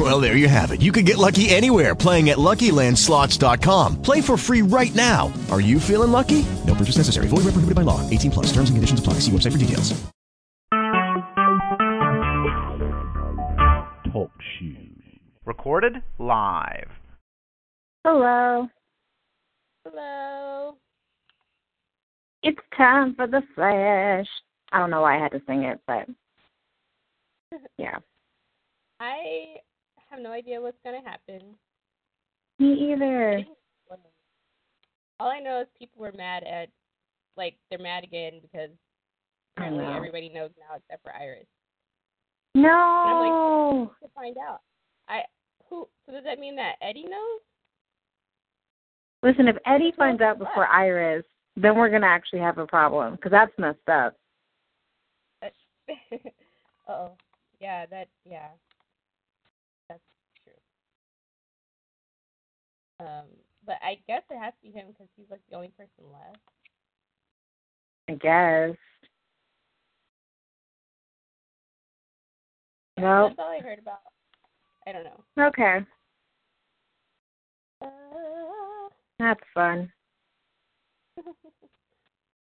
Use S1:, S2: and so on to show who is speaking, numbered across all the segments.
S1: Well, there you have it. You can get lucky anywhere playing at LuckyLandSlots.com. Play for free right now. Are you feeling lucky? No purchase necessary. Void where prohibited by law. 18 plus. Terms and conditions apply. See website for details.
S2: Talk shoes. Recorded live.
S3: Hello.
S4: Hello.
S3: It's time for the flash. I don't know why I had to sing it, but yeah.
S4: I have no idea what's gonna happen.
S3: Me either.
S4: All I know is people were mad at, like, they're mad again because apparently oh,
S3: know.
S4: everybody knows now except for Iris.
S3: No.
S4: i'm like To find out, I who? So does that mean that Eddie knows?
S3: Listen, if Eddie finds out before Iris, then we're gonna actually have a problem because that's messed up.
S4: oh, yeah, that yeah, that's true. Um, but I guess it has to be him because he's like the only person left.
S3: I guess. Nope.
S4: That's all I heard about. I don't know.
S3: Okay.
S4: Uh,
S3: That's fun.
S4: oh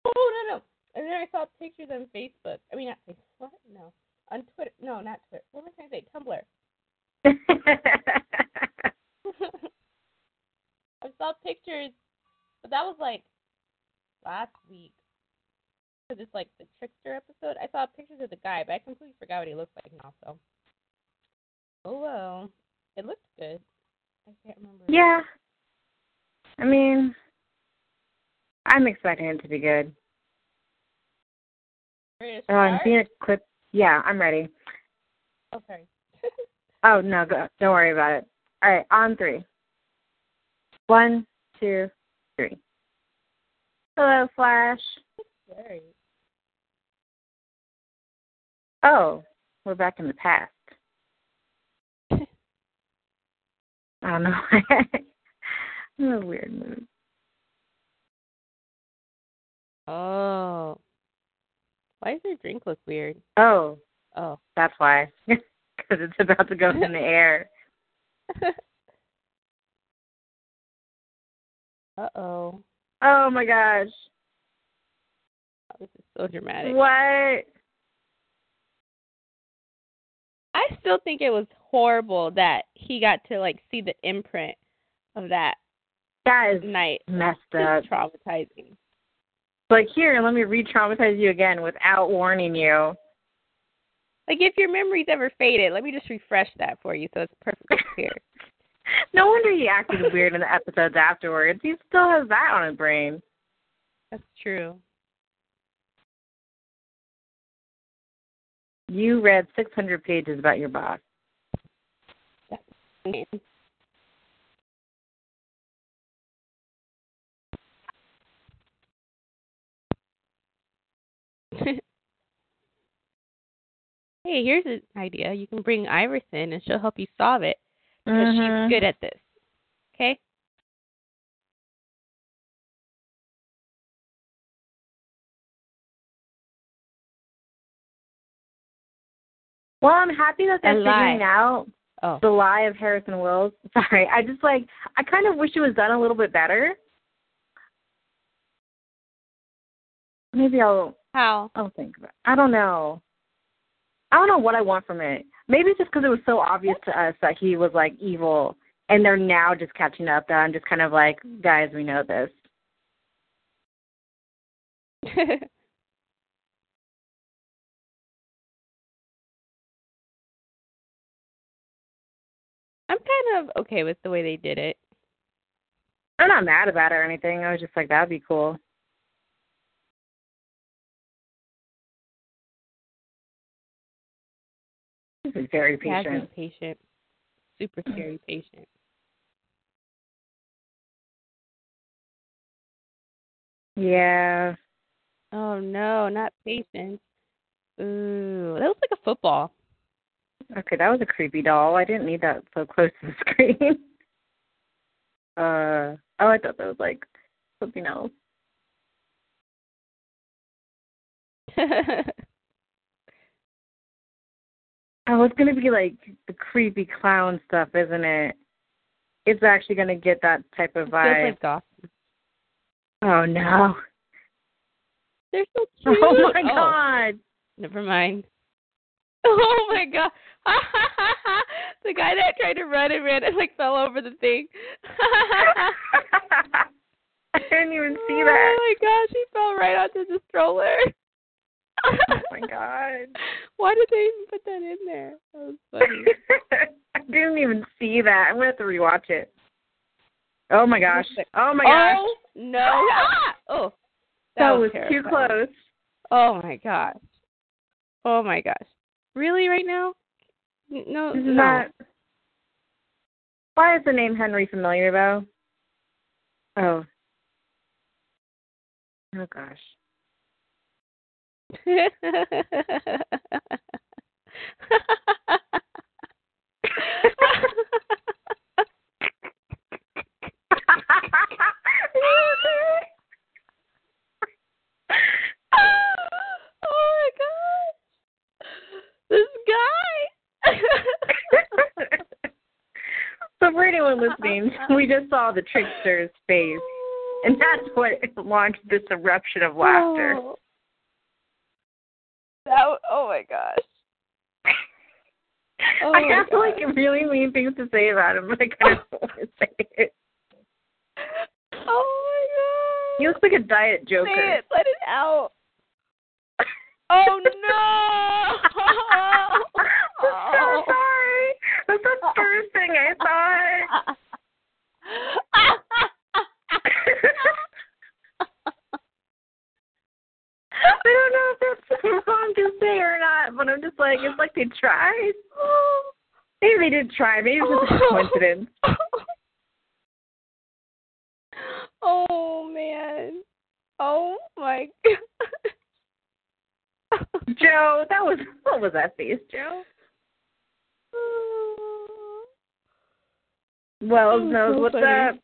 S4: no no! And then I saw pictures on Facebook. I mean, not Facebook. What? No, on Twitter. No, not Twitter. What am I trying to say? Tumblr. I saw pictures, but that was like last week. For this like the trickster episode, I saw pictures of the guy, but I completely forgot what he looked like now. So, oh well, it looked good. I can't remember.
S3: yeah. I mean, I'm expecting it to be good. Oh, I'm seeing a clip. Yeah, I'm ready.
S4: Oh, sorry.
S3: Oh no, go, don't worry about it. All right, on three. One, two, three. Hello, Flash.
S4: Sorry.
S3: Oh, we're back in the past. I don't know. I'm in a weird mood.
S4: Oh. Why does your drink look weird?
S3: Oh,
S4: Oh.
S3: that's why. Because it's about to go in the air.
S4: Uh oh.
S3: Oh my gosh.
S4: This is so dramatic.
S3: What?
S4: I still think it was horrible that he got to like see the imprint of that
S3: That is
S4: night.
S3: messed up.
S4: It's traumatizing.
S3: Like, here, let me re traumatize you again without warning you.
S4: Like if your memory's ever faded, let me just refresh that for you so it's perfectly clear.
S3: No wonder he acted weird in the episodes afterwards. He still has that on his brain.
S4: That's true.
S3: You read 600 pages about your boss.
S4: hey, here's an idea. You can bring Iris in and she'll help you solve it because
S3: Mhm.
S4: she's good at this. Okay?
S3: Well, I'm happy that they're figuring out
S4: Oh.
S3: the lie of Harrison Wells. Sorry, I just like I kind of wish it was done a little bit better. Maybe I'll
S4: How?
S3: I'll think about. It. I don't know. I don't know what I want from it. Maybe it's just because it was so obvious to us that he was like evil, and they're now just catching up. That I'm just kind of like, guys, we know this.
S4: I'm kind of okay with the way they did it.
S3: I'm not mad about it or anything. I was just like, that'd be cool. This is very patient.
S4: patient. Super scary patient.
S3: Yeah.
S4: Oh no, not patience. Ooh, that looks like a football.
S3: Okay, that was a creepy doll. I didn't need that so close to the screen. Uh oh, I thought that was like something else. Oh, it's gonna be like the creepy clown stuff, isn't it? It's actually gonna get that type of vibe. oh no!
S4: They're so oh, cute.
S3: Oh. oh my god!
S4: Never mind. Oh my god. the guy that tried to run and ran and like fell over the thing.
S3: I didn't even see
S4: oh,
S3: that.
S4: Oh my gosh, he fell right onto the stroller.
S3: Oh my god!
S4: Why did they even put that in there? That was funny.
S3: I didn't even see that. I'm gonna have to rewatch it. Oh my gosh! Oh my gosh!
S4: Oh no! Ah! Oh,
S3: that, was, too close.
S4: Oh my gosh! Oh my gosh! Really, right now? No,
S3: Isn't
S4: no.
S3: that? Why is the name Henry familiar though? Oh. Oh gosh.
S4: oh my gosh! This guy.
S3: so for anyone Oh listening, we just saw the trickster's face, and that's what launched this eruption of laughter.
S4: Oh. Oh my gosh. Oh
S3: I have like really mean things to say about him, but I kind of don't want to say it.
S4: Oh my god.
S3: He looks like a diet Joker.
S4: Say it. Let it out. Oh no!
S3: I'm so sorry. That's the oh. first thing I thought. I don't know if that's wrong to say or not, but I'm just like, it's like they tried. Maybe they did try. Maybe it was just a coincidence.
S4: Oh man. Oh my god.
S3: Joe, that was what was that face, Joe? Wells knows
S4: so
S3: what's
S4: funny.
S3: up.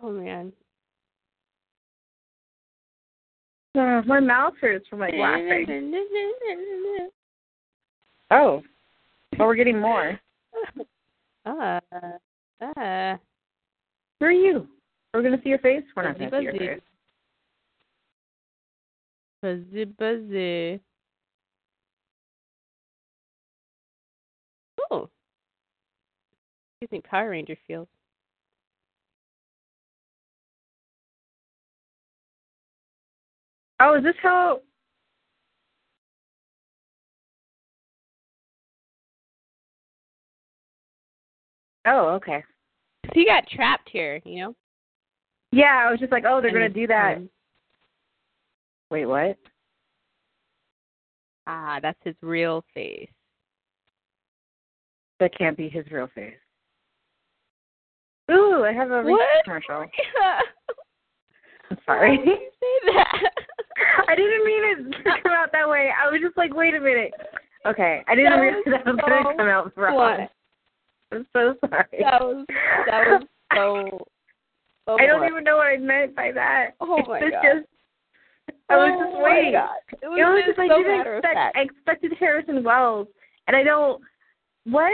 S4: Oh man.
S3: Uh, my mouth hurts from like laughing. Oh, well, we're getting more.
S4: Uh, uh.
S3: Who are you? We're gonna see your face. We're not gonna see your
S4: buzzy.
S3: face.
S4: Buzzy buzzy. Oh. Gives me Power Ranger feels.
S3: Oh, is this how? Oh, okay.
S4: So he got trapped here, you know?
S3: Yeah, I was just like, oh, they're gonna do that. Wait, what?
S4: Ah, that's his real face.
S3: That can't be his real face. Ooh, I have a
S4: What?
S3: commercial. I'm sorry.
S4: Why did you say that?
S3: I didn't mean it to come out that way. I was just like, wait a minute. Okay, I didn't
S4: That
S3: realize that was gonna come out wrong. I'm so sorry.
S4: That was that was so. so
S3: I don't even know what I meant by that.
S4: Oh my
S3: it's
S4: God.
S3: Just, I was
S4: Oh
S3: just
S4: my
S3: waiting.
S4: God. It was,
S3: It was
S4: just
S3: just I
S4: so
S3: didn't expect. I expected Harrison Wells, and I don't. What?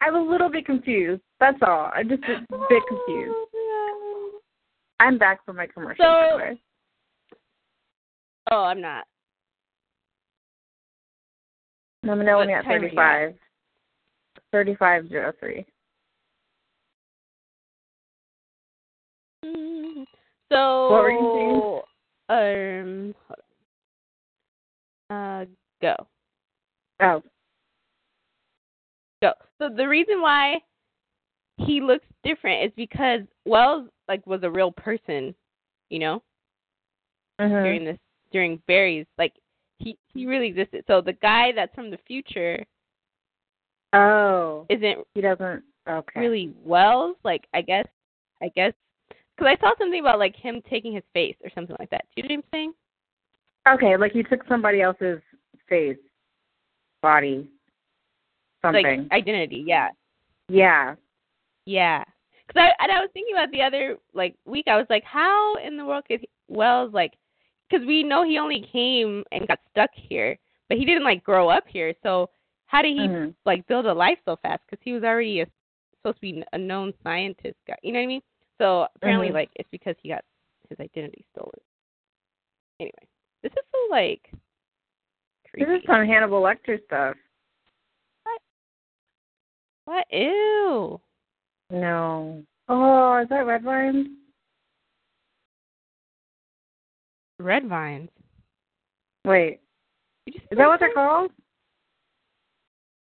S3: I'm a little bit confused. That's all. I'm just a bit oh, confused.
S4: Oh,
S3: I'm back from my commercial.
S4: So-
S3: by the way.
S4: man. Oh, I'm not.
S3: Let me know when you're at
S4: time are you at?
S3: 35. 3503.
S4: Mm, So.
S3: What were you
S4: Um. Uh, go.
S3: Oh.
S4: go. So the reason why he looks different is because Wells like was a real person, you know,
S3: Mhm.
S4: during this during Barry's like he he really existed. So the guy that's from the future
S3: Oh.
S4: isn't
S3: He doesn't. Okay.
S4: really Wells. Like I guess I guess Because I saw something about like him taking his face or something like that. Do you know what I'm saying?
S3: Okay, like you took somebody else's face, body, something.
S4: Like identity. Yeah.
S3: yeah.
S4: Yeah. Because I and I was thinking about the other like week. I was like, how in the world could Wells like? Because we know he only came and got stuck here, but he didn't like grow up here. So how did he
S3: Mhm.
S4: like build a life so fast? Because he was already a, supposed to be a known scientist guy. You know what I mean? So apparently,
S3: Mhm.
S4: like it's because he got his identity stolen. Anyway, this is so like creepy.
S3: This is some Hannibal Lecter stuff.
S4: what? What? Ew.
S3: No. Oh, is that red vines?
S4: Red vines.
S3: Wait,
S4: Did you say
S3: is that what they're called?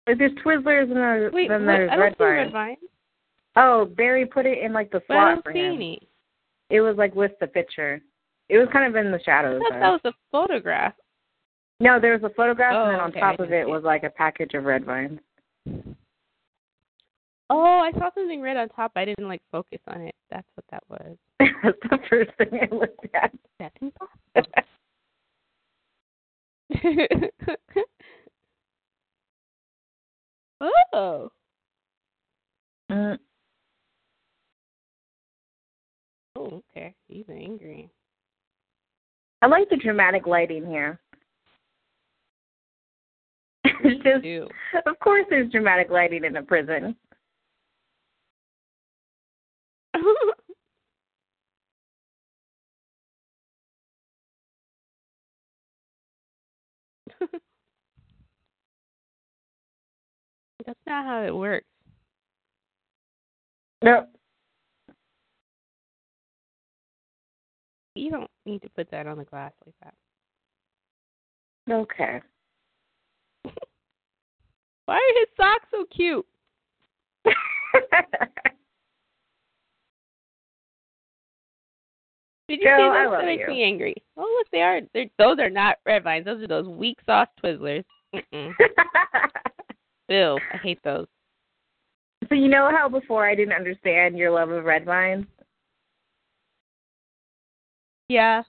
S3: Like there's Twizzlers and there's,
S4: Wait,
S3: then
S4: what?
S3: there's
S4: don't
S3: red vines.
S4: red vines.
S3: Oh, Barry put it in like the
S4: But I don't
S3: for
S4: see
S3: him.
S4: any.
S3: It was like with the picture. It was kind of in the shadows.
S4: I thought
S3: though.
S4: that was a photograph.
S3: No, there was a photograph,
S4: Oh,
S3: and then oh, on
S4: okay,
S3: top of it was like a package of red vines.
S4: Oh, I saw something red on top. I didn't like focus on it. That's what that was.
S3: That's the first thing I looked at.
S4: That's impossible. oh.
S3: Mm,
S4: Oh, okay. He's angry.
S3: I like the dramatic lighting here. Just, of course, there's dramatic lighting in a prison.
S4: That's not how it works.
S3: No,
S4: You don't need to put that on the glass like that.
S3: okay.
S4: Why are his socks so cute? Did you
S3: I
S4: those?
S3: love
S4: That makes
S3: you.
S4: me angry. Oh, look, they are. They're, those are not red vines. Those are those weak sauce Twizzlers. Ew, I hate those.
S3: so you know how before I didn't understand your love of red vines?
S4: Yeah.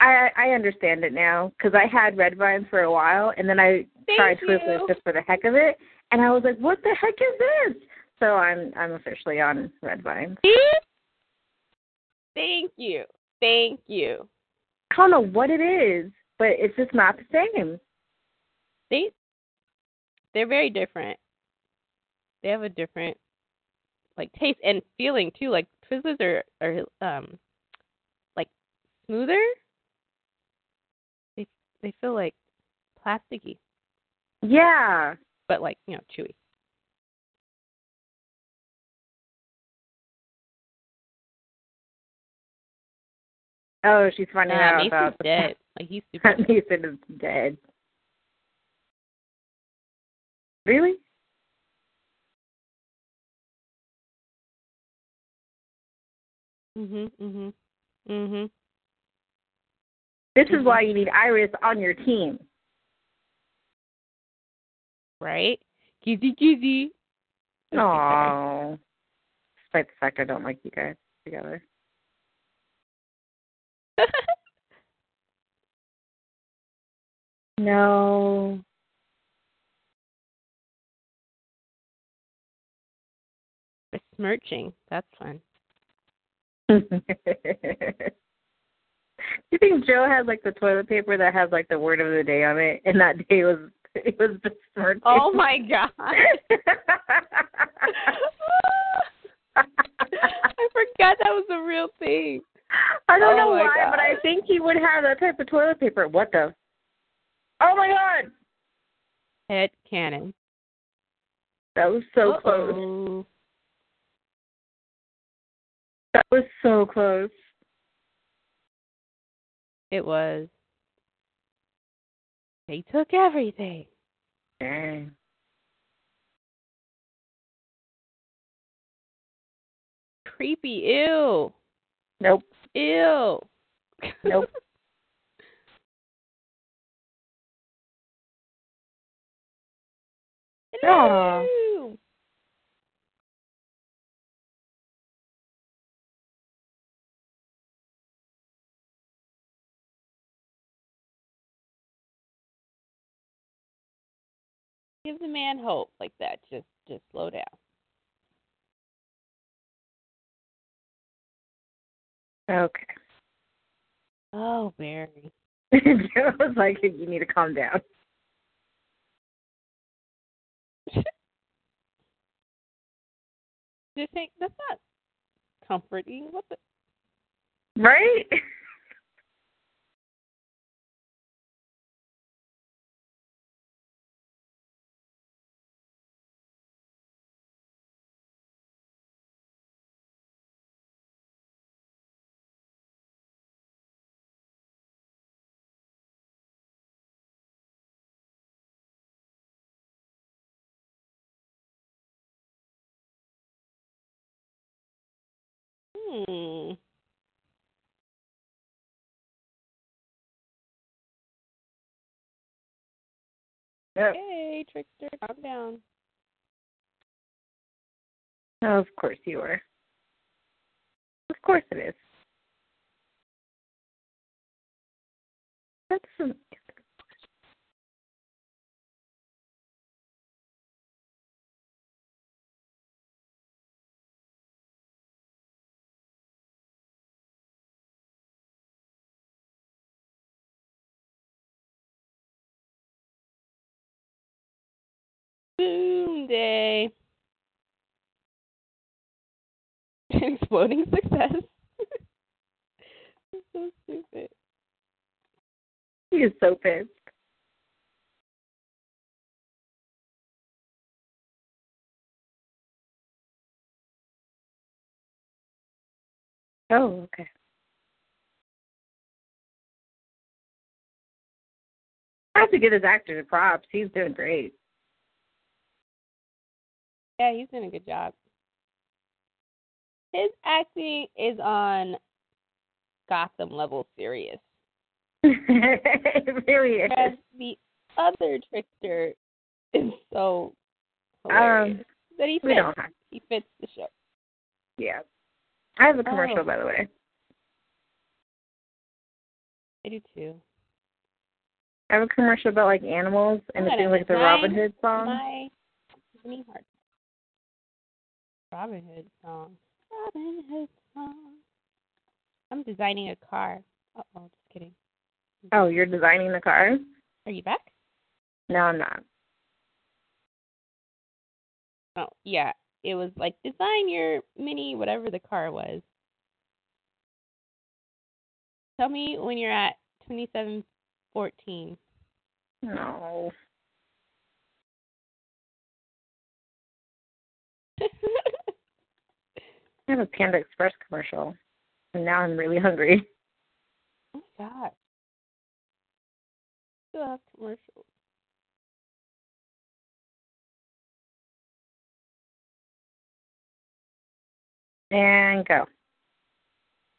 S3: I I understand it now because I had red vines for a while, and then I
S4: Thank
S3: tried
S4: you.
S3: Twizzlers just for the heck of it, and I was like, "What the heck is this?" So I'm I'm officially on red vines.
S4: See? Thank you. Thank you.
S3: I don't know what it is, but it's just not the same.
S4: They they're very different. They have a different like taste and feeling too. Like Twizzlers are are um like smoother. They they feel like plasticky,
S3: Yeah.
S4: but like you know chewy.
S3: Oh, she's finding
S4: Nah,
S3: out
S4: Mason's
S3: about the
S4: dead. Like he's super.
S3: Mason is dead. Really?
S4: mhm. Mhm. Mhm.
S3: This is
S4: Mhm.
S3: why you need Iris on your team.
S4: Right. Kizzy kizzy.
S3: Aww. Despite the fact I don't like you guys together. No.
S4: Besmirching. That's fun.
S3: you think Joe had like the toilet paper that has like the word of the day on it, and that day was it was besmirching?
S4: Oh my god. I forgot that was a real thing.
S3: I don't
S4: Oh
S3: know why, but I think he would have that type of toilet paper. What the? Oh my god!
S4: Head canon.
S3: That was so close.
S4: Uh-oh.
S3: That was so close.
S4: It was. They took everything.
S3: Dang.
S4: Creepy. Ew.
S3: Nope.
S4: Ew.
S3: Nope.
S4: Yeah. Give the man hope like that. Just just slow down.
S3: Okay.
S4: Oh, Mary.
S3: I was like, you need to calm down.
S4: Just think that's not comforting. What the
S3: Right?
S4: hmm.
S3: Yep.
S4: Hey, trickster, calm down.
S3: Of course you are. Of course it is. That's some
S4: Exploding success. So stupid.
S3: he is so pissed. Oh, okay. I have to give this actor the props. He's doing great.
S4: Yeah, he's doing a good job. His acting is on Gotham level serious.
S3: it really is.
S4: Whereas the other trickster is so hilarious
S3: Um,
S4: that he fits.
S3: don't have.
S4: He fits the show.
S3: Yeah. I have a commercial,
S4: Oh.
S3: by the way.
S4: I do too.
S3: I have a commercial about like animals, and it's
S4: Hold on
S3: doing
S4: a
S3: like the. Robin Hood song.
S4: My heart. Robin Hood song. Song. I'm designing a car. Uh oh, just kidding.
S3: Oh, you're designing the car?
S4: Are you back?
S3: No, I'm not.
S4: Oh, yeah. It was like design your mini whatever the car was. Tell me when you're at twenty seven fourteen.
S3: No. I have a Panda Express commercial, and now I'm really hungry.
S4: oh my god. Still have commercials.
S3: And go.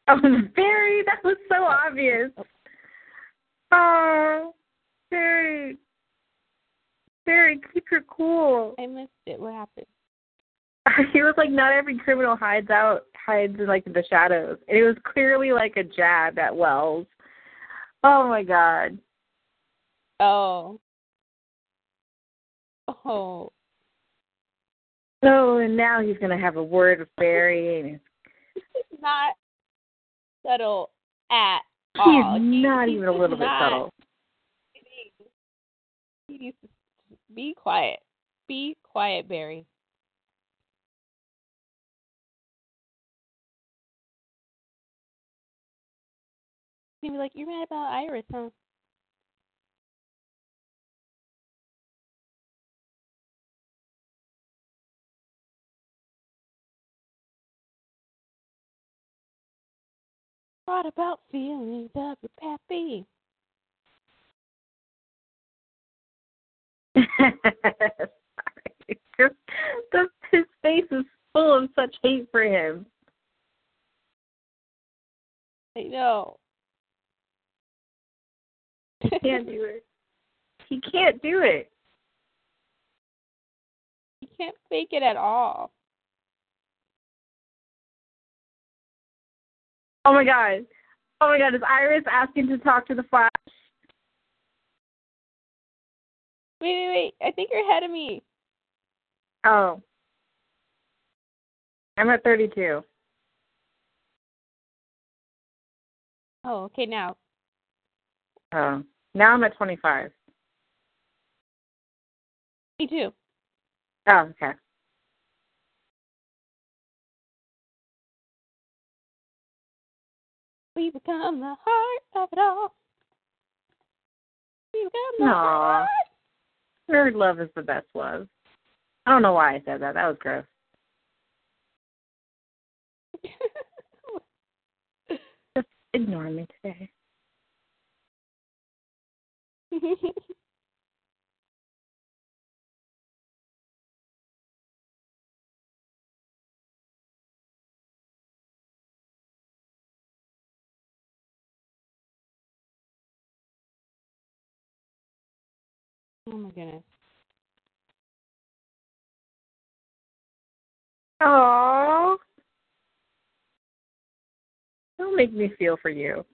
S3: Oh, Barry, that was so obvious. Oh, Barry. Barry, keep your cool.
S4: I missed it. What happened?
S3: he was like, not every criminal hides out, hides in like the shadows. And it was clearly like a jab at Wells. Oh my god.
S4: Oh. Oh.
S3: Oh, and now he's gonna have a word with Barry, and
S4: is not subtle at
S3: he's
S4: all. He-
S3: not
S4: he's
S3: even a
S4: just
S3: little bit subtle.
S4: He needs to be quiet. Be quiet, Barry. He'd be like, "You're mad about Iris, huh?" What about feelings of your pappy?
S3: Sorry. Just the, his face is full of such hate for him.
S4: I know.
S3: He can't do it. He can't do it.
S4: He can't fake it at all.
S3: Oh my god. Oh my god, is Iris asking to talk to the Flash?
S4: Wait, wait, wait. I think you're ahead of me.
S3: Oh. I'm at 32.
S4: Oh, okay, now.
S3: Oh. Now I'm at 25.
S4: Me too.
S3: Oh, okay.
S4: We become the heart of it all. We become the
S3: Aw.
S4: heart.
S3: Nerd love is the best love. I don't know why I said that. That was gross. Just ignore me today.
S4: oh my goodness.
S3: Oh. Don't make me feel for you.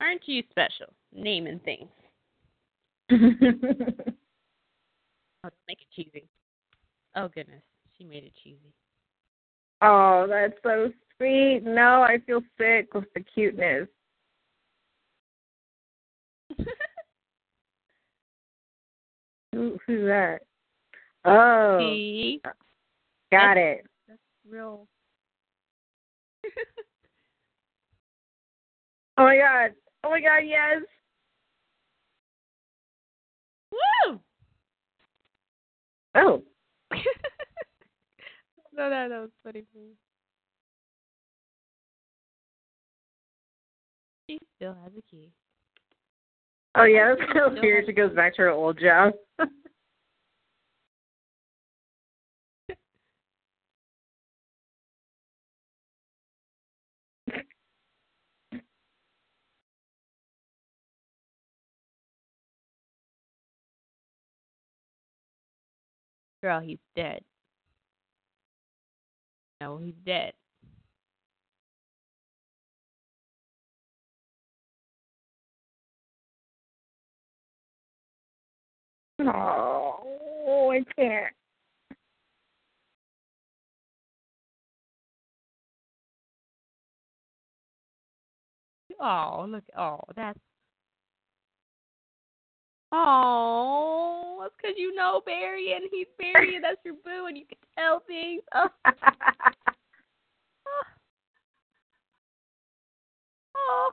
S4: Aren't you special? Naming things. Oh, make it cheesy. Oh goodness, she made it cheesy.
S3: oh, that's so sweet. No, I feel sick with the cuteness. Who, who's that? Oh,
S4: See?
S3: got it.
S4: That's real.
S3: Oh my god. Oh my god, yes.
S4: Woo!
S3: Oh.
S4: no, no, that was funny for me. She still has a key.
S3: Oh yeah, that's kind
S4: No.
S3: of weird. She goes back to her old job.
S4: Girl, he's dead. No, he's dead.
S3: oh, I can't.
S4: Oh, look. Oh, that's. Oh, that's because you know Barry and he's Barry and that's your boo and you can tell things. Oh,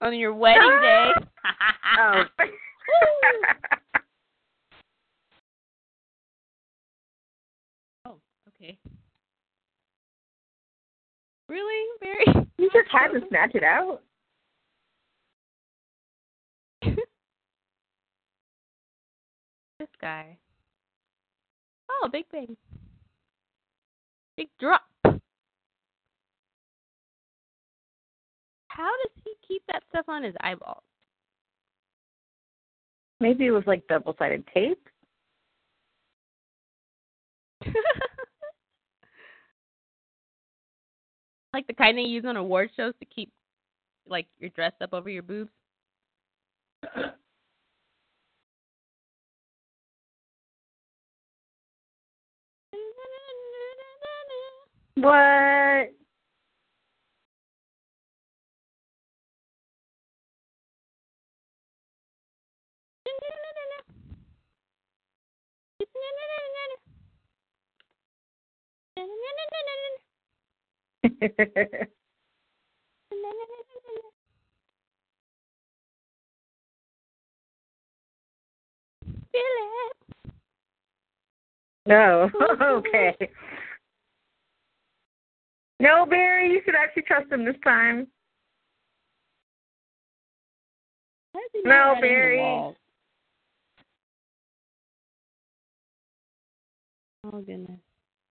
S4: oh. On your wedding ah! day.
S3: oh.
S4: oh, okay. Really, Barry?
S3: you just had to snatch it out.
S4: This guy. Oh, Big Bang. Big drop. How does he keep that stuff on his eyeballs?
S3: Maybe it was like double sided tape.
S4: like the kind they use on award shows to keep like your dress up over your boobs.
S3: What? no. Oh, okay. No, Barry, you should actually trust him this time.
S4: Why is he
S3: No,
S4: not right into
S3: Barry.
S4: Oh goodness.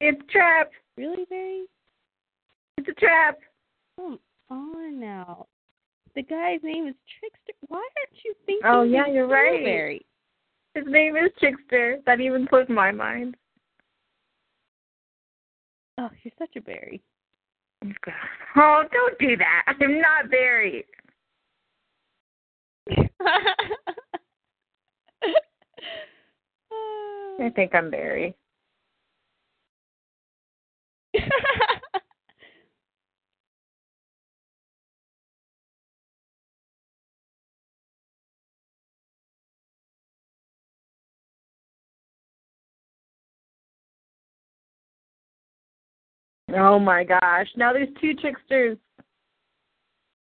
S3: It's a trap.
S4: Really, Barry?
S3: It's a trap.
S4: Come on now. The guy's name is Trickster. Why aren't you thinking?
S3: Oh, yeah, you're right.
S4: Barry?
S3: His name is Trickster. That even slipped my mind.
S4: Oh, you're such a Barry.
S3: Oh, don't do that. I'm not Barry. I think I'm Barry. Oh my gosh. Now there's two tricksters.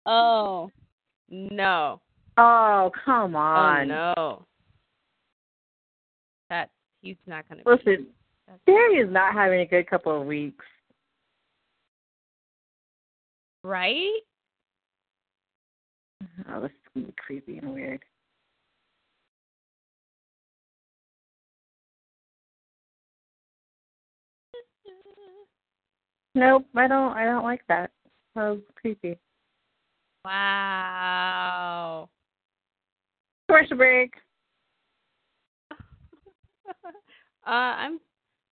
S4: oh no.
S3: Oh, come
S4: Oh
S3: on.
S4: no. That he's not gonna be.
S3: Listen, Barry is not having a good couple of weeks.
S4: Right?
S3: Oh, this is gonna be creepy and weird. Nope, I don't I don't like that. That was creepy.
S4: Wow.
S3: Commercial break.
S4: uh, I'm.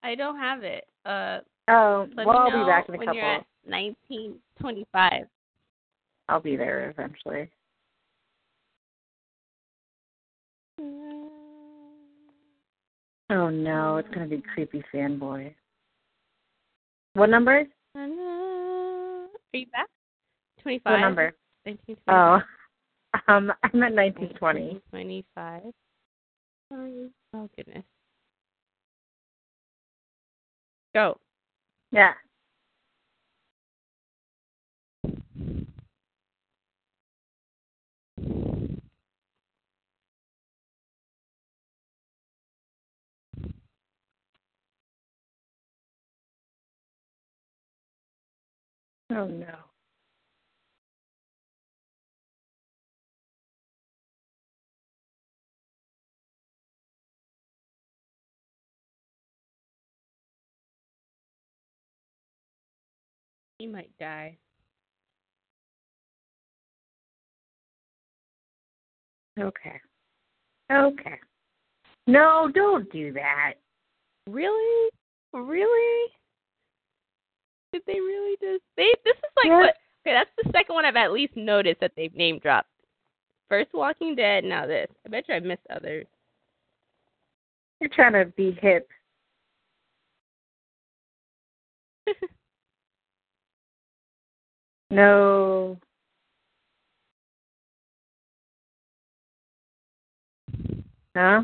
S4: I don't have it. Uh,
S3: Oh, well, I'll be back in a
S4: when
S3: couple.
S4: you're at 1925.
S3: I'll be there eventually. Oh no, it's gonna be creepy fanboy. What number?
S4: Are you back? 25.
S3: What number?
S4: 1925.
S3: Oh, um, I'm at 1920.
S4: 25. Oh goodness. Go.
S3: Yeah. Oh no.
S4: You might die.
S3: Okay. Okay. No, don't do that.
S4: Really? Really? Did they really just they this is like what okay, that's the second one I've at least noticed that they've name dropped. First Walking Dead, now this. I bet you I missed others.
S3: You're trying to be hip. No. Huh?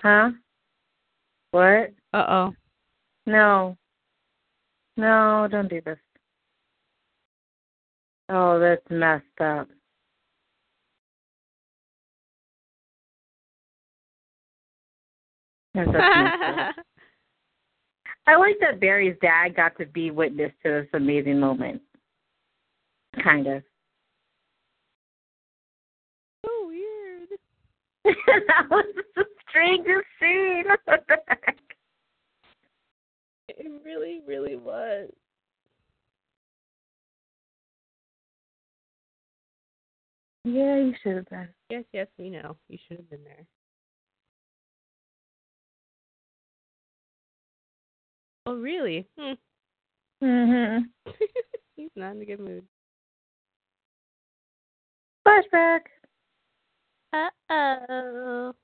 S3: Huh? What?
S4: Uh oh.
S3: No. No, don't do this. Oh, that's messed up. That's messed up. I like that Barry's dad got to be witness to this amazing moment. Kind of.
S4: so weird.
S3: that was the strangest scene. What the heck?
S4: It really, really was.
S3: Yeah, you should have been.
S4: Yes, yes, we know. You should have been there. Oh, really? Hmm.
S3: Mhm.
S4: He's not in a good mood.
S3: Flashback.
S4: Uh oh.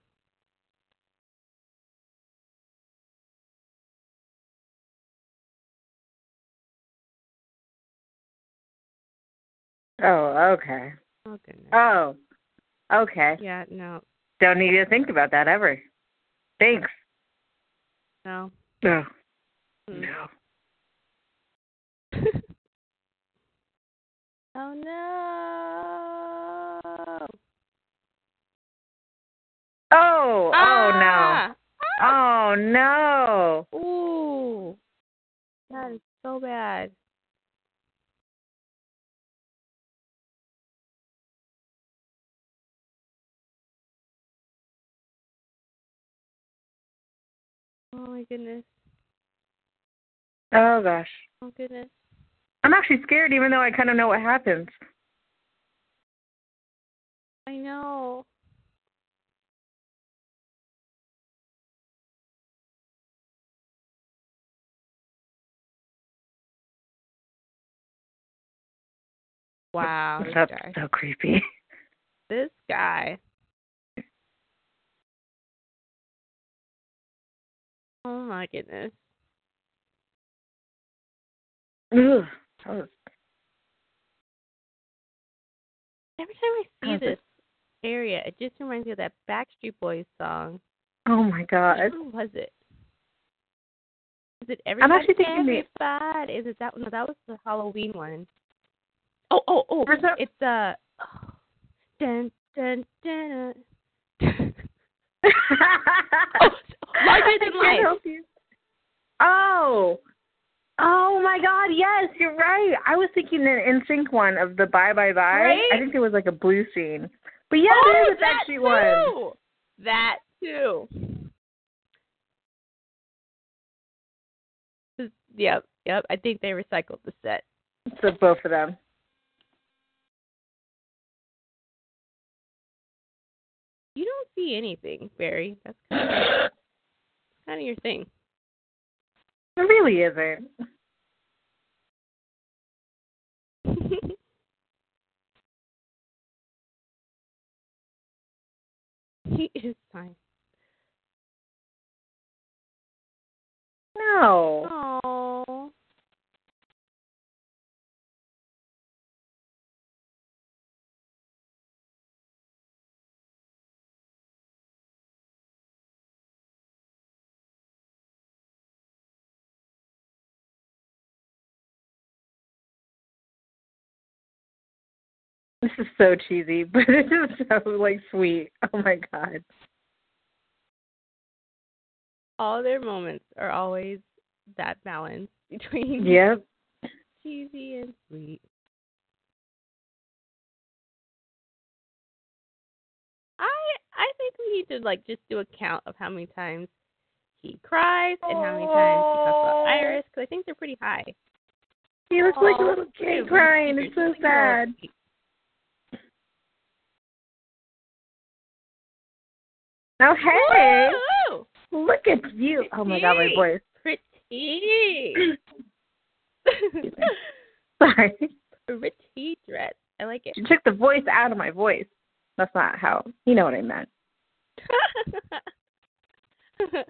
S3: Oh, okay.
S4: Oh goodness.
S3: Oh, okay.
S4: yeah, no,
S3: Don't need to think about that ever. Thanks.
S4: no.
S3: No.
S4: Mm.
S3: No.
S4: oh no.
S3: Oh, oh
S4: Ah!
S3: no. Oh no.
S4: Ooh. That is so bad. Oh my goodness.
S3: Oh gosh.
S4: Oh goodness.
S3: I'm actually scared, even though I kind of know what happens.
S4: I know. Wow.
S3: That's so creepy.
S4: This guy. Oh my goodness.
S3: Ugh. Was-
S4: Every time I see this area, it just reminds me of that Backstreet Boys song.
S3: Oh my god.
S4: Which was it? Is it everybody?
S3: actually thinking
S4: everybody? Is it that one? No, that was the Halloween one. Oh, oh, oh!
S3: That-
S4: It's uh, oh, dun dun. dun. oh, larger
S3: I
S4: than
S3: can't
S4: life.
S3: help you. Oh. Oh my god, yes, you're right. I was thinking an NSYNC one of the Bye Bye Bye.
S4: Right?
S3: I think there was like a blue scene. But yeah,
S4: oh,
S3: there is a
S4: that
S3: Backstreet
S4: too.
S3: one.
S4: That too. Yep, yep. I think they recycled the set.
S3: So both of them.
S4: You don't see anything, Barry. That's kind of, kind of your thing.
S3: It really isn't.
S4: He is fine.
S3: No.
S4: Oh.
S3: Is so cheesy, but it is so like sweet. Oh my god.
S4: All their moments are always that balance between
S3: Yep.
S4: cheesy and sweet. I I think we need to like just do a count of how many times he cries and how many times he talks about Iris because I think they're pretty high.
S3: He looks like a little kid crying. It's so
S4: sad. like a little
S3: sad.
S4: kid.
S3: Oh hey.
S4: Woo!
S3: Look at you. Oh my god, my
S4: Pretty.
S3: voice.
S4: Pretty.
S3: Sorry.
S4: Pretty dress. I like it.
S3: You took the voice out of my voice. That's not how you know what I meant.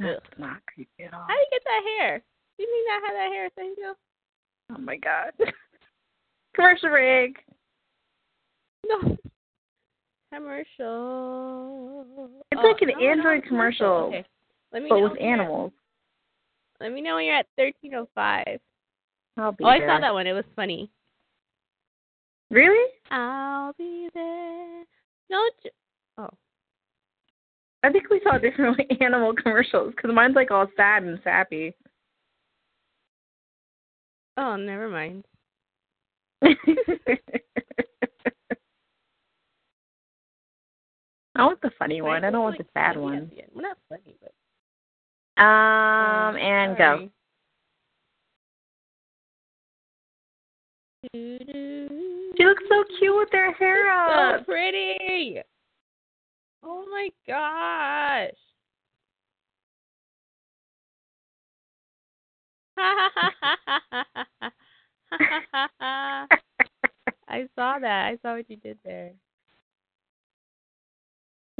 S3: That's not creepy at all.
S4: How do you get that hair? Didn't he not have that hair a second?
S3: Oh my god. Commercial break.
S4: No. Commercial.
S3: It's
S4: Oh,
S3: like an oh,
S4: no, not a
S3: Android commercial,
S4: Okay. Let me
S3: but with
S4: at-
S3: animals.
S4: Let me know when you're at thirteen oh five.
S3: I'll be
S4: Oh, I saw that one. It was funny.
S3: Really?
S4: I'll be there. No. J- oh.
S3: I think we saw different animal commercials because mine's like all sad and sappy.
S4: Oh, never mind.
S3: I want the funny one. I don't want the sad one.
S4: the. Well, not funny, but.
S3: Um, and go.
S4: Sorry. Doo-doo.
S3: She looks so cute with their hair
S4: so
S3: up.
S4: pretty. Oh my gosh. I saw that. I saw what you did there.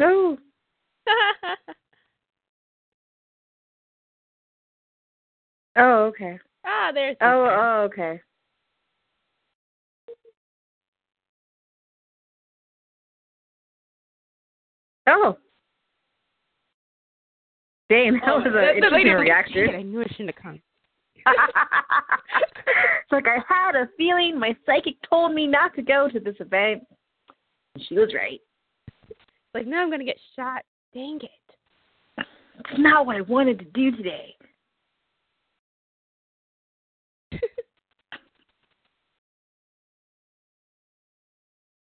S3: No. Oh, okay.
S4: ah, there's.
S3: Oh, oh, okay. Oh. Dang, that
S4: Oh,
S3: was an interesting
S4: was like,
S3: reaction.
S4: I knew I shouldn't have come.
S3: it's like I had a feeling my psychic told me not to go to this event. And She was right.
S4: Like, no, I'm gonna get shot. Dang it.
S3: It's not what I wanted to do today.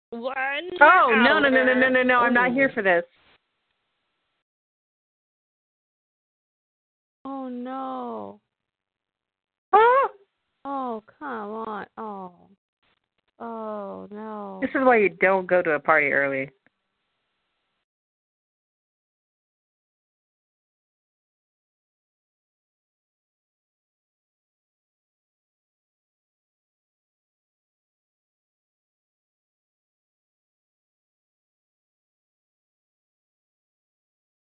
S4: One.
S3: Oh no no no no no no no! I'm not here for this.
S4: Oh no.
S3: Oh,
S4: Oh, come on. Oh. Oh no.
S3: this is why you don't go to a party early.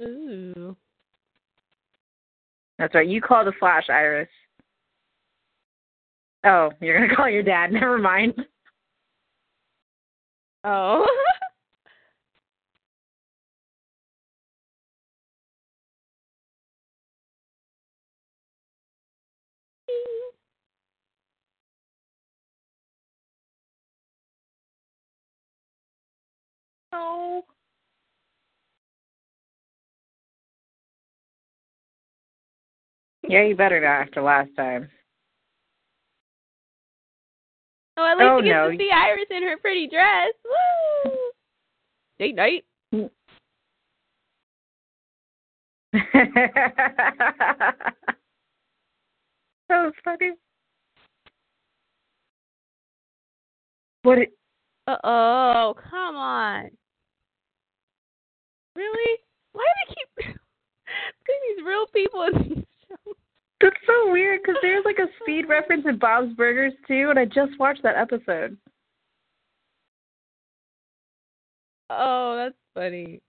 S4: Ooh.
S3: That's right. You call the Flash, Iris. Oh, you're gonna call your dad. Never mind.
S4: Oh.
S3: Oh. Yeah, you better not after last time.
S4: Oh, at least
S3: Oh,
S4: you get
S3: no.
S4: to see Iris in her pretty dress. Woo! Date night.
S3: that was funny. What? It,
S4: Uh oh, come on. Really? Why do they keep putting these real people in these?
S3: that's so weird because there's like a speed reference in Bob's Burgers too, and I just watched that episode.
S4: Oh, that's funny.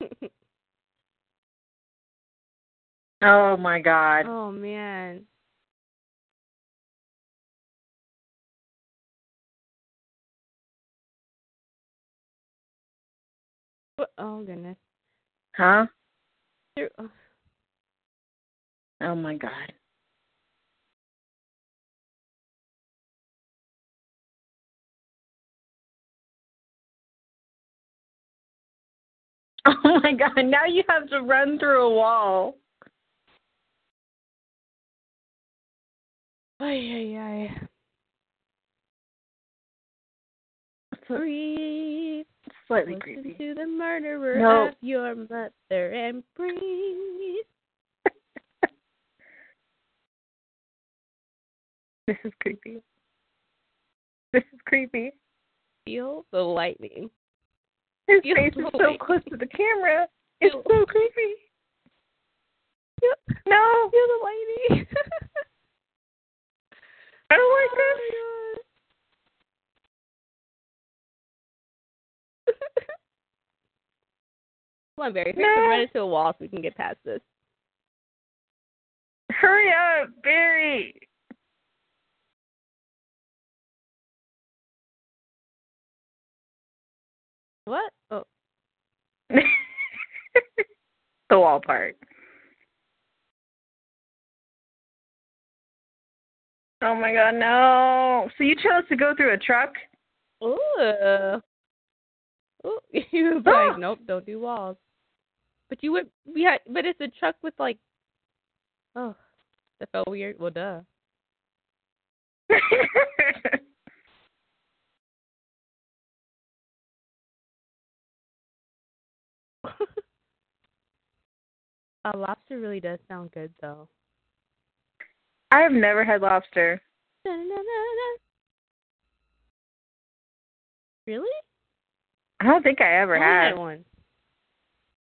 S3: Oh my god.
S4: oh man. Oh goodness.
S3: Huh?
S4: Oh,
S3: Oh my god. Oh my god, now you have to run through a wall.
S4: Ay, ay, ay. Breathe.
S3: Slightly
S4: Listen
S3: creepy.
S4: to the murderer
S3: No.
S4: of your mother and breathe.
S3: This is creepy. This is creepy.
S4: Feel the lightning.
S3: His
S4: Feel
S3: face is so
S4: lightning.
S3: close to the camera. It's
S4: Feel-
S3: so creepy.
S4: Feel,
S3: No,
S4: feel the lightning.
S3: I don't like
S4: Oh
S3: this.
S4: my God. Come on, Barry.
S3: No.
S4: run into a wall so we can get past this.
S3: Hurry up, Barry.
S4: What? Oh,
S3: the wall part. Oh my god, no. So you chose to go through a truck?
S4: Ooh. Ooh. You
S3: Ah.
S4: like, nope, don't do walls. But you would, we had, but it's a truck with like, oh, that felt weird. Well, duh. A lobster really does sound good, though.
S3: I have never had lobster.
S4: Really?
S3: I don't think I ever
S4: I
S3: had.
S4: one.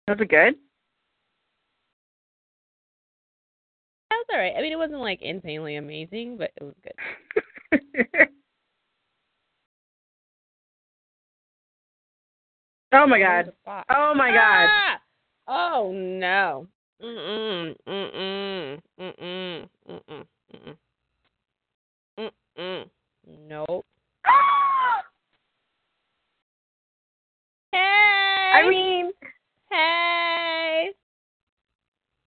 S3: Was it good?
S4: That was alright. I mean, it wasn't like insanely amazing, but it was good.
S3: oh my god. Oh my god.
S4: Ah! Oh no. Mm-mm. Mm-mm. Mm-mm. Mm-mm. Mm-mm. Mm-mm. Nope. Hey.
S3: I mean,
S4: Hey.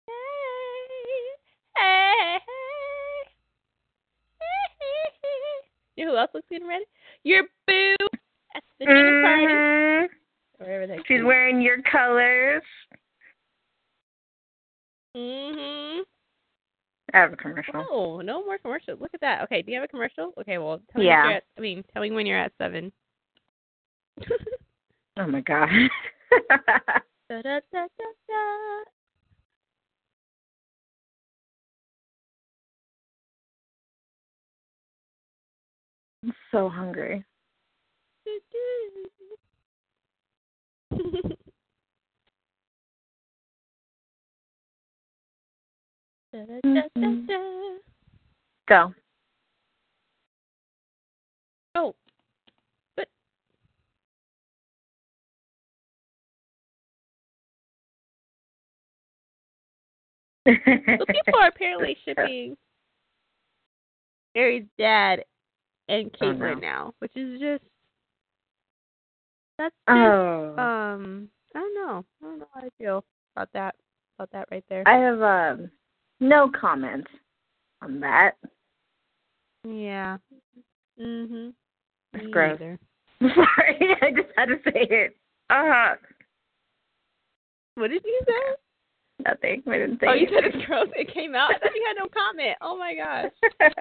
S4: Hey. Hey. You know who else looks good and ready? Your boo at the dinner party.
S3: mhm.
S4: Wherever that
S3: she's wearing your colors.
S4: Mm-hmm.
S3: I have a commercial.
S4: Oh, no more commercials. Look at that. Okay, do you have a commercial? Okay, well, tell me
S3: Yeah.
S4: when you're at, I mean, tell me when you're at seven.
S3: Oh my god.
S4: da, da, da, da, da.
S3: I'm so hungry.
S4: Mm-hmm.
S3: Go.
S4: Oh. But people are apparently shipping Harry's dad and Kate
S3: oh, no.
S4: now, which is just that's just,
S3: Oh.
S4: um I don't know. I don't know how I feel about that about that right there.
S3: I have um no comment on that.
S4: yeah. Mhm.
S3: It's
S4: Me
S3: gross.
S4: neither.
S3: Sorry, I just had to say it. Uh huh.
S4: What did you say?
S3: nothing. I didn't say
S4: Oh, you said it's gross. It came out. I thought you had no comment. Oh my gosh.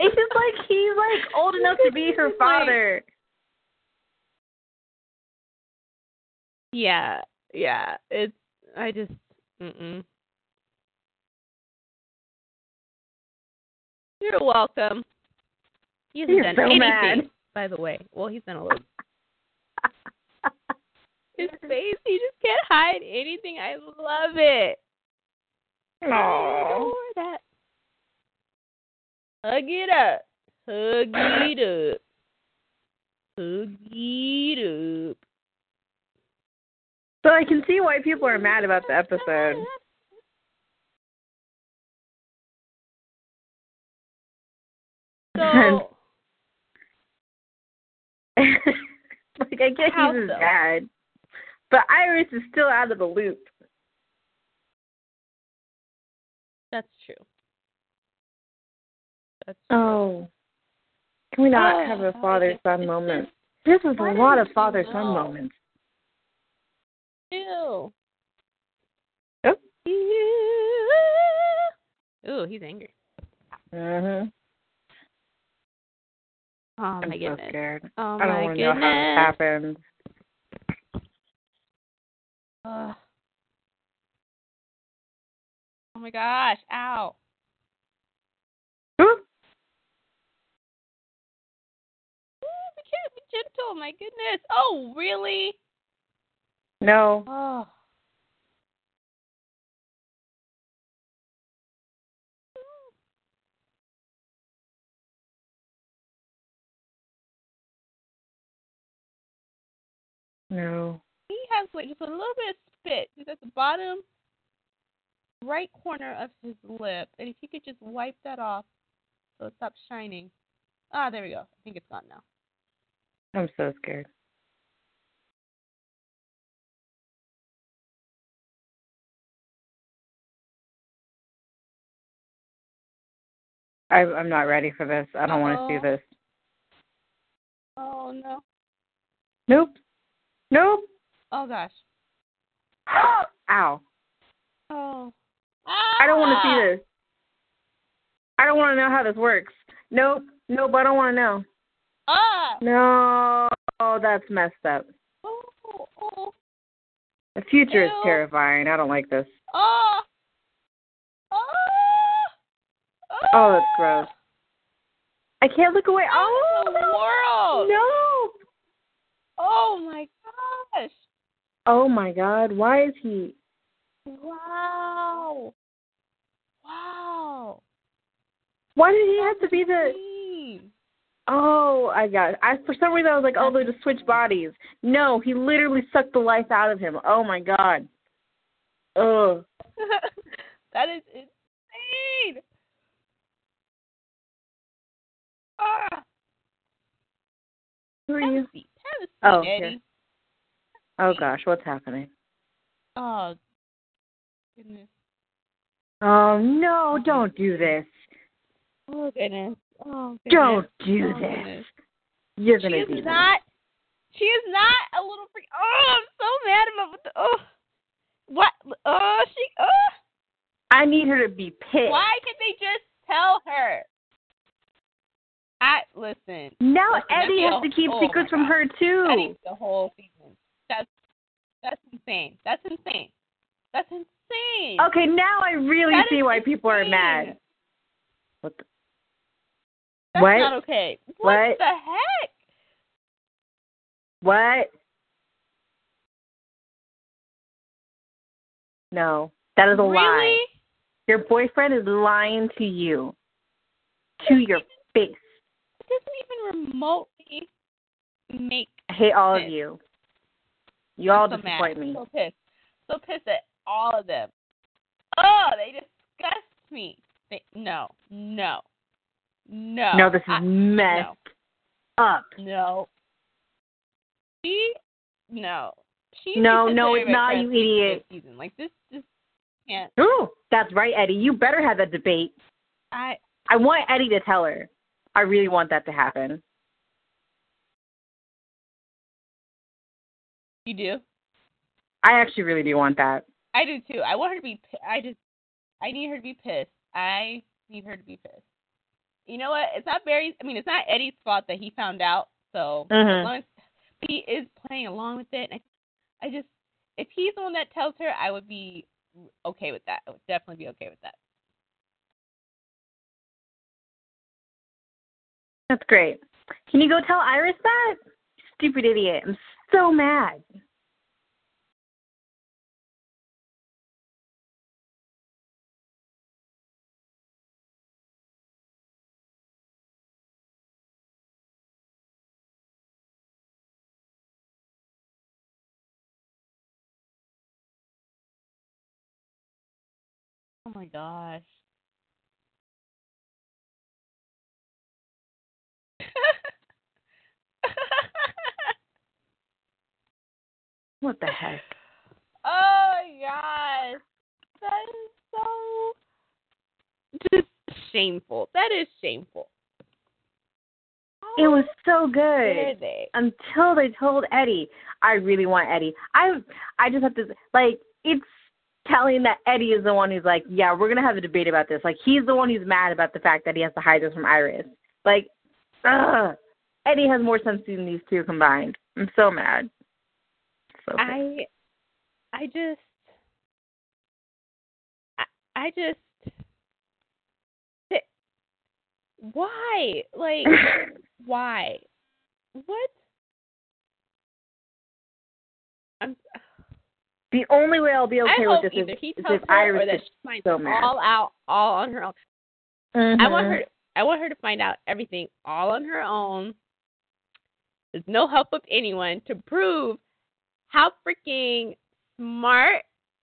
S3: it's just like he's like old enough to be her father.
S4: Yeah, yeah. It's I just mm You're welcome. He hasn't
S3: You're
S4: done
S3: so
S4: anything,
S3: mad.
S4: by the way. Well, he's done a little. His face, he just can't hide anything. I love it.
S3: Aww.
S4: that. Hug it up. Hug it up. Hug it up.
S3: So I can see why people are mad about the episode.
S4: So,
S3: like I get
S4: How
S3: he's
S4: so?
S3: dad, but Iris is still out of the loop.
S4: that's true. That's true.
S3: Oh, can we not
S4: Oh,
S3: have a father son moment? This was a lot of father son moments.
S4: Ew.
S3: Oh.
S4: Ew. Ooh, he's angry.
S3: Mhm.
S4: Oh
S3: I'm
S4: my
S3: so
S4: goodness.
S3: scared.
S4: Oh
S3: I don't
S4: my
S3: want to know how this happens.
S4: Ugh. Oh my gosh. Ow.
S3: Ooh.
S4: Ooh, be careful, be gentle. My goodness. Oh, really?
S3: No.
S4: Oh.
S3: No.
S4: He has like just a little bit of spit just at the bottom right corner of his lip. And if you could just wipe that off so it stops shining. Ah, there we go. I think it's gone now.
S3: I'm so scared. I, I'm not ready for this. I don't want to see this.
S4: Oh no.
S3: Nope. Nope.
S4: Oh gosh.
S3: Ow.
S4: Oh.
S3: I don't want to see this. I don't want to know how this works. Nope. Nope. I don't want to know.
S4: Ah.
S3: No. Oh, that's messed up.
S4: Oh. Oh.
S3: The future is terrifying. I don't like this.
S4: Oh. Oh.
S3: Oh, that's gross. I can't look away. Oh,
S4: the world?
S3: no.
S4: Oh my gosh.
S3: Oh my God. Why is he?
S4: Wow. Wow.
S3: Why did he have to be the? Oh, I got. It. I for some reason I was like, oh, they just switch bodies. No, he literally sucked the life out of him. Oh my God. Ugh.
S4: that is insane. Ah.
S3: Who are
S4: Have
S3: you?
S4: a seat. Have a seat,
S3: Oh,
S4: Eddie.
S3: Oh gosh, what's happening?
S4: Oh, goodness.
S3: Oh no, don't do this.
S4: Oh, goodness. Oh, goodness.
S3: Don't do
S4: Oh,
S3: this.
S4: goodness.
S3: You're gonna
S4: is
S3: do this.
S4: not. She is not a little freak. Oh, I'm so mad about what the. Oh, what? Oh, she. Oh,
S3: I need her to be pissed.
S4: why can't they just tell her? I listen.
S3: Now
S4: Listen,
S3: Eddie has to keep
S4: oh
S3: secrets from
S4: God.
S3: her too.
S4: Needs the whole season. That's that's insane. That's insane. That's insane.
S3: Okay, now I really
S4: That
S3: see why people are mad. What? The,
S4: That's
S3: what?
S4: not okay. What,
S3: What?
S4: the heck?
S3: what? No, that is a
S4: really?
S3: lie. Your boyfriend is lying to you, to your face.
S4: It doesn't even remotely make
S3: I hate all of
S4: sense.
S3: you. You all
S4: so
S3: disappoint
S4: mad.
S3: me.
S4: So pissed. So pissed at all of them. Oh, they disgust me. They, no, no, no.
S3: No, this is
S4: I-
S3: messed up.
S4: No. She, no. She
S3: No, no, it's not, you idiot.
S4: Season. Like this, just can't.
S3: Ooh, that's right, Eddie. You better have that debate.
S4: I
S3: I want Eddie to tell her. I really want that to happen.
S4: you do.
S3: I actually really do want that.
S4: I do too. I want her to be. I just. I need her to be pissed. I need her to be pissed. You know what? It's not Barry's. I mean, it's not Eddie's fault that he found out. So
S3: Mhm.
S4: as long as he is playing along with it, I, I just, if he's the one that tells her, I would be okay with that. I would definitely be okay with that.
S3: That's great. Can you go tell Iris that? Stupid idiot. I'm so mad.
S4: Oh my gosh.
S3: What the heck?
S4: oh my gosh. That is so just shameful. That is shameful.
S3: It oh, was so good
S4: they?
S3: until they told Eddie. I really want Eddie. I I just have to like it's telling that Eddie is the one who's like, yeah, we're gonna have a debate about this. Like he's the one who's mad about the fact that he has to hide this from Iris. Like, ugh. Eddie has more sense than these two combined. I'm so mad. So.
S4: I I just I, I just th- why? Like why? What? I'm
S3: the only way I'll be okay
S4: I
S3: with this is,
S4: he
S3: is if Iris
S4: or that she finds
S3: so
S4: all out all on her own. I want her mm-hmm. I want her to find out everything all on her own. There's no help of anyone to prove how freaking smart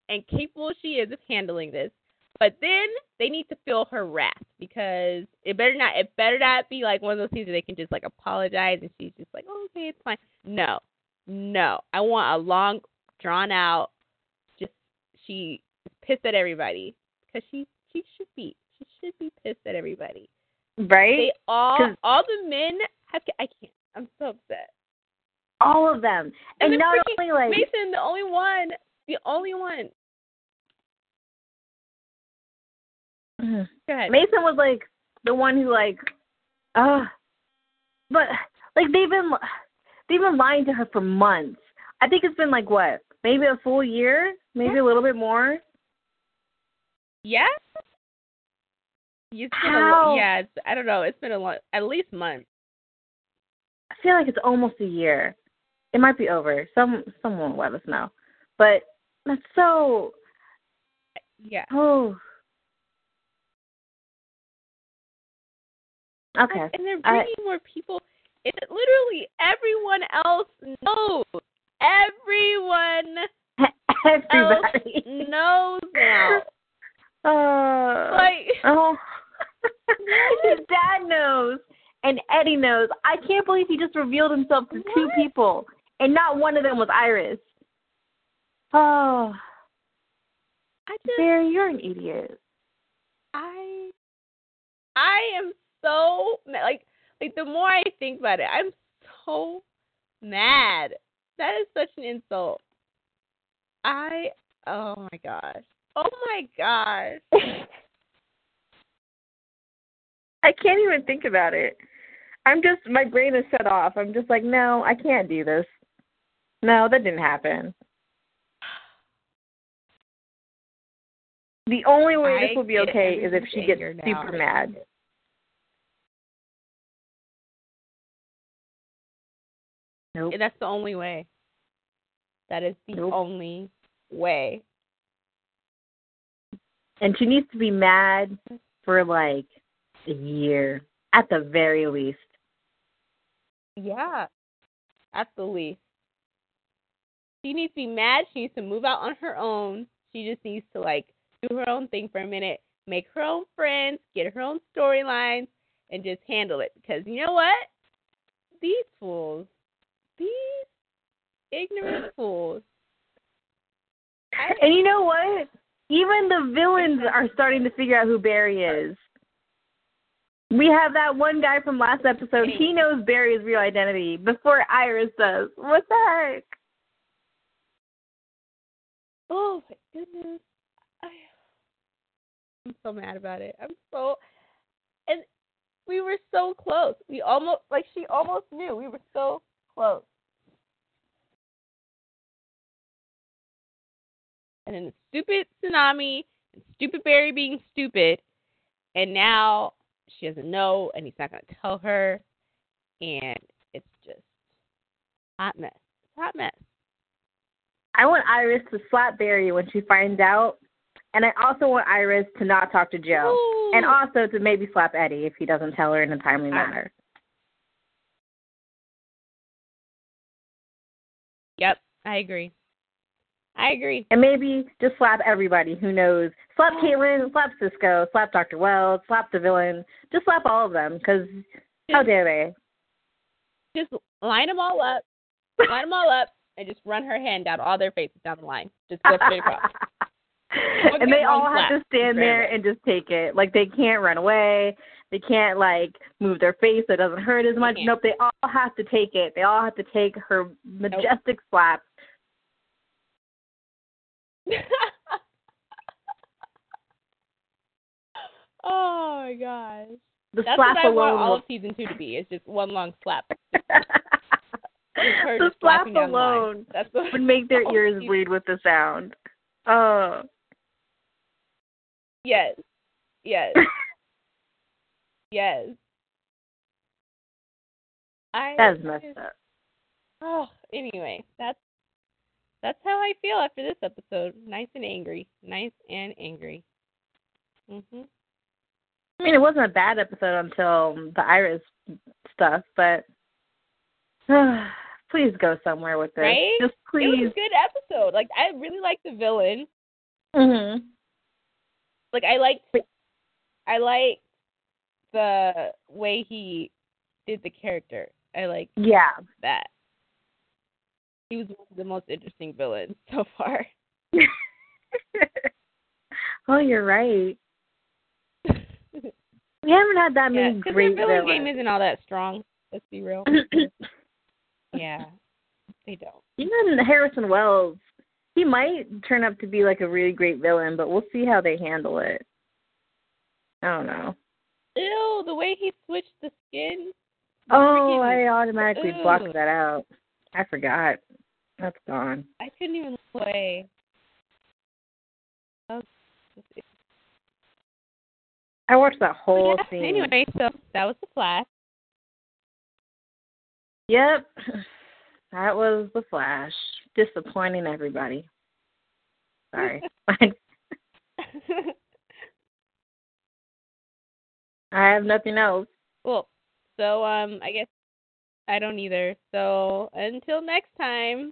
S4: and capable she is of handling this. But then they need to feel her wrath because it better not it better not be like one of those things where they can just like apologize and she's just like, oh, okay, it's fine. No, no, I want a long, drawn out. Just she is pissed at everybody because she she should be she should be pissed at everybody.
S3: Right?
S4: They all all the men have I can't. I'm so upset.
S3: all of them. And,
S4: then
S3: not only like
S4: Mason, the only one, the only one.
S3: Mhm.
S4: Go ahead.
S3: Mason was like the one who like uh but like they've been they've been lying to her for months. I think it's been like what? Maybe a full year? Maybe a little bit more?
S4: Yeah. It's
S3: How?
S4: yeah, it's, I don't know. It's been a long, at least month.
S3: I feel like it's almost a year. It might be over. Some someone will let us know. But that's so
S4: Yeah.
S3: oh Okay.
S4: And they're
S3: I-
S4: bringing more people. It literally everyone else knows. Everyone
S3: Everybody.
S4: knows now.
S3: Uh,
S4: Like
S3: oh, his dad knows, and Eddie knows. I can't believe he just revealed himself to two people, and not one of them was Iris. Oh,
S4: I just
S3: Barry, you're an idiot.
S4: I I am so like like the more I think about it, I'm so mad. That is such an insult. I oh my gosh. Oh my gosh.
S3: I can't even think about it. I'm just my brain is shut off. I'm just like, no, I can't do this. No, that didn't happen. The only way this will be okay is if she gets
S4: anger now.
S3: super mad. Nope.
S4: That's the only way. That is the
S3: Nope.
S4: only way.
S3: And she needs to be mad for like a year at the very least.
S4: Yeah. At the least. She needs to be mad. She needs to move out on her own. She just needs to like do her own thing for a minute, make her own friends, get her own storylines, and just handle it. Because you know what? These fools, these ignorant fools.
S3: And you know what? Even the villains are starting to figure out who Barry is. We have that one guy from last episode. He knows Barry's real identity before Iris does. What the heck?
S4: Oh my goodness. I, I'm so mad about it. I'm so and we were so close. We almost like she almost knew. We were so close. And then the stupid tsunami and stupid Barry being stupid and now she doesn't know and he's not gonna tell her and it's just hot mess. Hot mess.
S3: I want Iris to slap Barry when she finds out. And I also want Iris to not talk to Joe.
S4: Ooh.
S3: And also to maybe slap Eddie if he doesn't tell her in a timely manner.
S4: Yep, I agree. I agree.
S3: And maybe just slap everybody who knows. Slap Caitlin, slap Cisco, slap Dr. Wells, slap the villain. Just slap all of them because how dare they?
S4: Just line them all up, line them all up, and just run her hand down all their faces down the line. Just go straight across.
S3: and they all have to stand there and just take it. Like they can't run away. They can't like move their face so it doesn't hurt as much. Nope, they all have to take it. They all have to take her majestic slap.
S4: oh my gosh.
S3: The
S4: That's
S3: slap
S4: what I want
S3: alone.
S4: all of season two to be. It's just one long slap.
S3: the slap
S4: slapping down the line.
S3: alone
S4: That's what
S3: would make their ears
S4: season-
S3: bleed with the sound. Oh.
S4: Yes. Yes. yes. I
S3: That is messed up.
S4: Oh, anyway, that's that's how I feel after this episode. Nice and angry. Nice and angry. Mhm.
S3: I mean, it wasn't a bad episode until the Iris stuff, but please go somewhere with this.
S4: Right?
S3: Just
S4: It was a good episode. Like I really liked the villain.
S3: hmm
S4: Like I liked I liked the way he did the character. I like
S3: Yeah.
S4: that. He was one of the most interesting villains so far.
S3: oh, you're right. We haven't had that
S4: yeah,
S3: many great
S4: their villain game isn't all that strong. Let's be real. yeah, they don't.
S3: Even Harrison Wells, he might turn up to be like a really great villain, but we'll see how they handle it. I don't know.
S4: Ew, the way he switched the skin.
S3: Oh,
S4: freaking-
S3: I automatically blocked that out. I forgot. That's gone.
S4: I couldn't even play. Was
S3: I watched that whole
S4: yeah,
S3: scene.
S4: Anyway, so that was the flash.
S3: Yep. That was the Flash. Disappointing everybody. Sorry. I have nothing else.
S4: Cool. So um, I guess I don't either. So until next time,